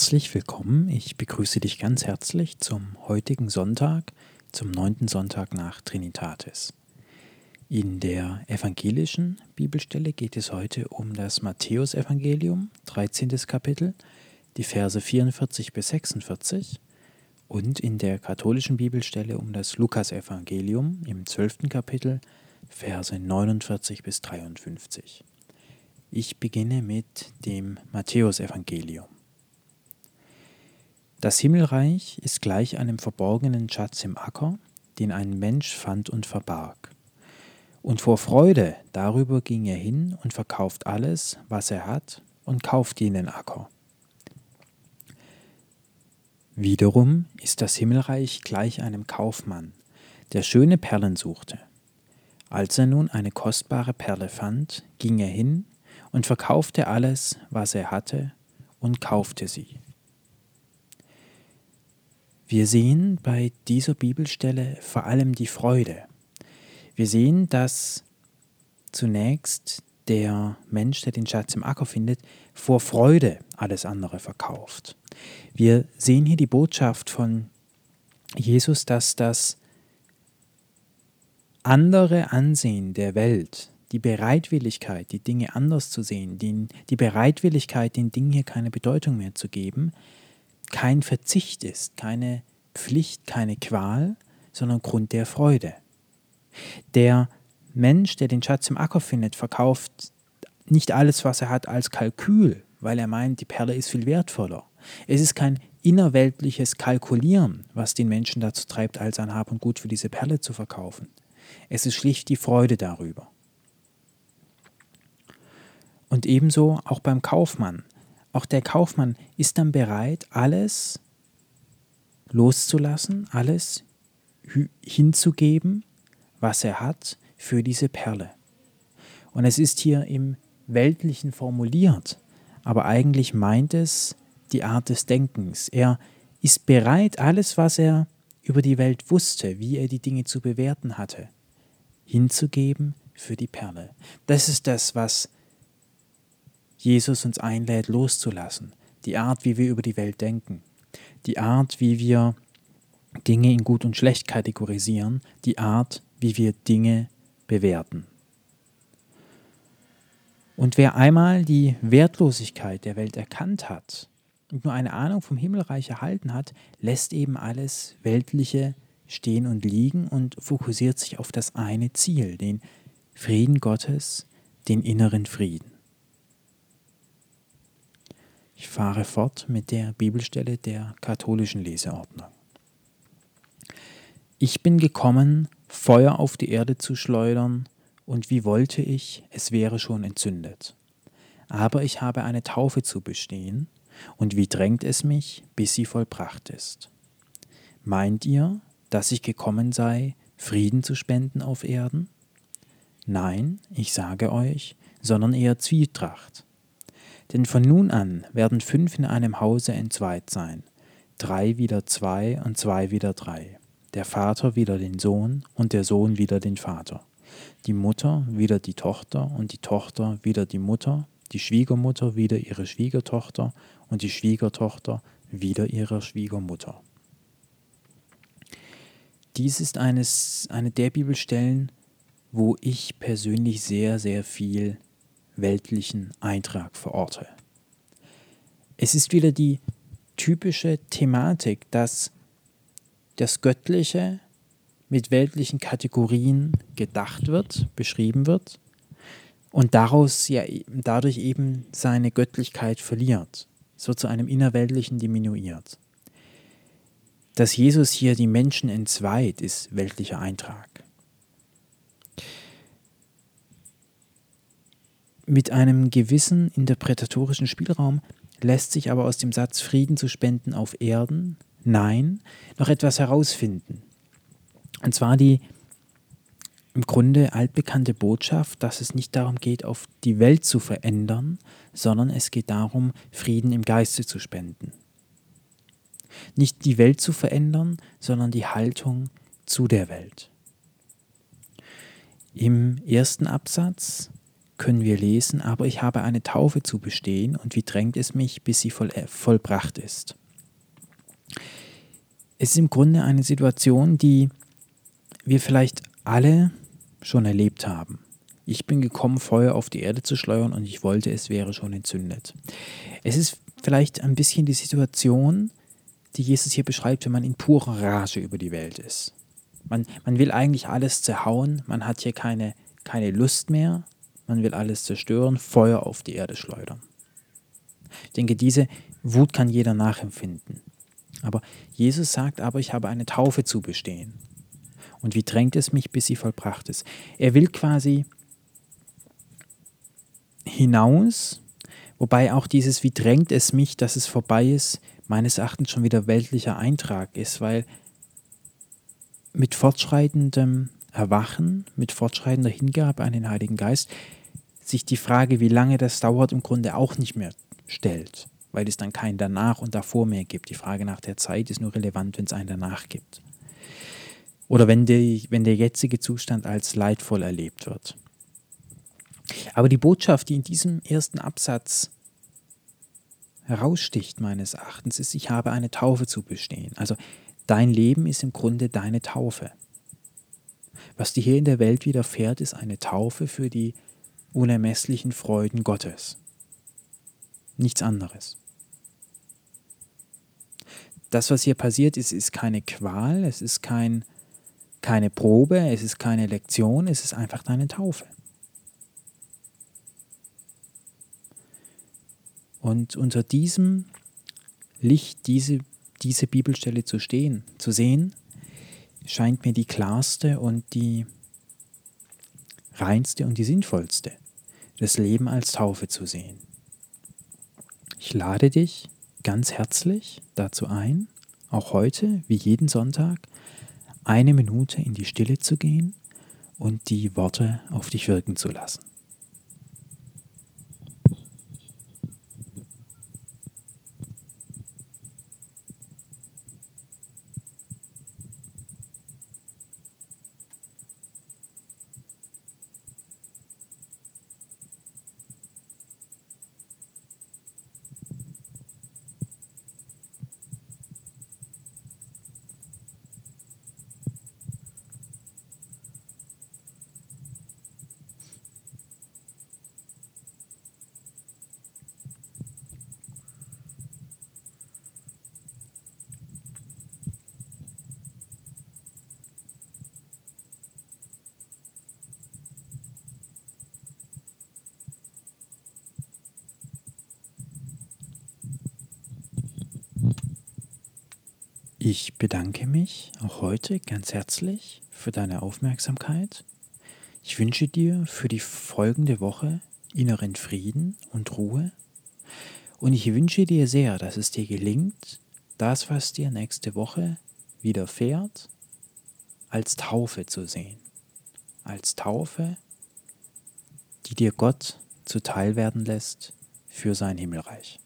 Herzlich willkommen. Ich begrüße dich ganz herzlich zum heutigen Sonntag, zum neunten Sonntag nach Trinitatis. In der evangelischen Bibelstelle geht es heute um das Matthäusevangelium, 13. Kapitel, die Verse 44 bis 46 und in der katholischen Bibelstelle um das Lukasevangelium im 12. Kapitel, Verse 49 bis 53. Ich beginne mit dem Matthäusevangelium. Das Himmelreich ist gleich einem verborgenen Schatz im Acker, den ein Mensch fand und verbarg. Und vor Freude darüber ging er hin und verkauft alles, was er hat, und kauft jenen Acker. Wiederum ist das Himmelreich gleich einem Kaufmann, der schöne Perlen suchte. Als er nun eine kostbare Perle fand, ging er hin und verkaufte alles, was er hatte, und kaufte sie. Wir sehen bei dieser Bibelstelle vor allem die Freude. Wir sehen, dass zunächst der Mensch, der den Schatz im Acker findet, vor Freude alles andere verkauft. Wir sehen hier die Botschaft von Jesus, dass das andere Ansehen der Welt, die Bereitwilligkeit, die Dinge anders zu sehen, die, Bereitwilligkeit, den Dingen hier keine Bedeutung mehr zu geben, kein Verzicht ist, keine Pflicht, keine Qual, sondern Grund der Freude. Der Mensch, der den Schatz im Acker findet, verkauft nicht alles, was er hat, als Kalkül, weil er meint, die Perle ist viel wertvoller. Es ist kein innerweltliches Kalkulieren, was den Menschen dazu treibt, als ein Hab und Gut für diese Perle zu verkaufen. Es ist schlicht die Freude darüber. Und ebenso auch beim Kaufmann. Auch der Kaufmann ist dann bereit, alles loszulassen, alles hinzugeben, was er hat, für diese Perle. Und es ist hier im Weltlichen formuliert, aber eigentlich meint es die Art des Denkens. Er ist bereit, alles, was er über die Welt wusste, wie er die Dinge zu bewerten hatte, hinzugeben für die Perle. Das ist das, was Jesus uns einlädt, loszulassen. Die Art, wie wir über die Welt denken die Art, wie wir Dinge in gut und schlecht kategorisieren, die Art, wie wir Dinge bewerten. Und wer einmal die Wertlosigkeit der Welt erkannt hat und nur eine Ahnung vom Himmelreich erhalten hat, lässt eben alles Weltliche stehen und liegen und fokussiert sich auf das eine Ziel, den Frieden Gottes, den inneren Frieden. Ich fahre fort mit der Bibelstelle der katholischen Leseordnung. Ich bin gekommen, Feuer auf die Erde zu schleudern, und wie wollte ich, es wäre schon entzündet. Aber ich habe eine Taufe zu bestehen, und wie drängt es mich, bis sie vollbracht ist. Meint ihr, dass ich gekommen sei, Frieden zu spenden auf Erden? Nein, ich sage euch, sondern eher Zwietracht. Denn von nun an werden fünf in einem Hause entzweit sein, drei wieder zwei und zwei wieder drei, der Vater wieder den Sohn und der Sohn wieder den Vater, die Mutter wieder die Tochter und die Tochter wieder die Mutter, die Schwiegermutter wieder ihre Schwiegertochter und die Schwiegertochter wieder ihre Schwiegermutter. Dies ist eines, eine der Bibelstellen, wo ich persönlich sehr, sehr viel weltlichen Eintrag verorte. Es ist wieder die typische Thematik, dass das Göttliche mit weltlichen Kategorien gedacht wird, beschrieben wird und daraus ja dadurch eben seine Göttlichkeit verliert, so zu einem innerweltlichen diminuiert. Dass Jesus hier die Menschen entzweit, ist weltlicher Eintrag. Mit einem gewissen interpretatorischen Spielraum lässt sich aber aus dem Satz Frieden zu spenden auf Erden, nein, noch etwas herausfinden. Und zwar die im Grunde altbekannte Botschaft, dass es nicht darum geht, auf die Welt zu verändern, sondern es geht darum, Frieden im Geiste zu spenden. Nicht die Welt zu verändern, sondern die Haltung zu der Welt. Im ersten Absatz können wir lesen, aber ich habe eine Taufe zu bestehen und wie drängt es mich, bis sie voll, äh, vollbracht ist. Es ist im Grunde eine Situation, die wir vielleicht alle schon erlebt haben. Ich bin gekommen, Feuer auf die Erde zu schleudern und ich wollte, es wäre schon entzündet. Es ist vielleicht ein bisschen die Situation, die Jesus hier beschreibt, wenn man in purer Rage über die Welt ist. Man, man will eigentlich alles zerhauen, man hat hier keine, keine Lust mehr, man will alles zerstören, Feuer auf die Erde schleudern. Ich denke, diese Wut kann jeder nachempfinden. Aber Jesus sagt aber, ich habe eine Taufe zu bestehen. Und wie drängt es mich, bis sie vollbracht ist? Er will quasi hinaus, wobei auch dieses, wie drängt es mich, dass es vorbei ist, meines Erachtens schon wieder weltlicher Eintrag ist, weil mit fortschreitendem Erwachen, mit fortschreitender Hingabe an den Heiligen Geist sich die Frage, wie lange das dauert, im Grunde auch nicht mehr stellt, weil es dann kein danach und davor mehr gibt. Die Frage nach der Zeit ist nur relevant, wenn es einen danach gibt. Oder wenn, die, wenn der jetzige Zustand als leidvoll erlebt wird. Aber die Botschaft, die in diesem ersten Absatz heraussticht, meines Erachtens, ist, ich habe eine Taufe zu bestehen. Also dein Leben ist im Grunde deine Taufe. Was dir hier in der Welt widerfährt, ist eine Taufe für die unermesslichen Freuden Gottes. Nichts anderes. Das, was hier passiert ist, ist keine Qual, es ist kein, keine Probe, es ist keine Lektion, es ist einfach deine Taufe. Und unter diesem Licht diese, diese Bibelstelle zu stehen, zu sehen, scheint mir die klarste und die reinste und die sinnvollste, das Leben als Taufe zu sehen. Ich lade dich ganz herzlich dazu ein, auch heute, wie jeden Sonntag, eine Minute in die Stille zu gehen und die Worte auf dich wirken zu lassen. Ich bedanke mich auch heute ganz herzlich für deine Aufmerksamkeit. Ich wünsche dir für die folgende Woche inneren Frieden und Ruhe. Und ich wünsche dir sehr, dass es dir gelingt, das, was dir nächste Woche widerfährt, als Taufe zu sehen. Als Taufe, die dir Gott zuteil werden lässt für sein Himmelreich.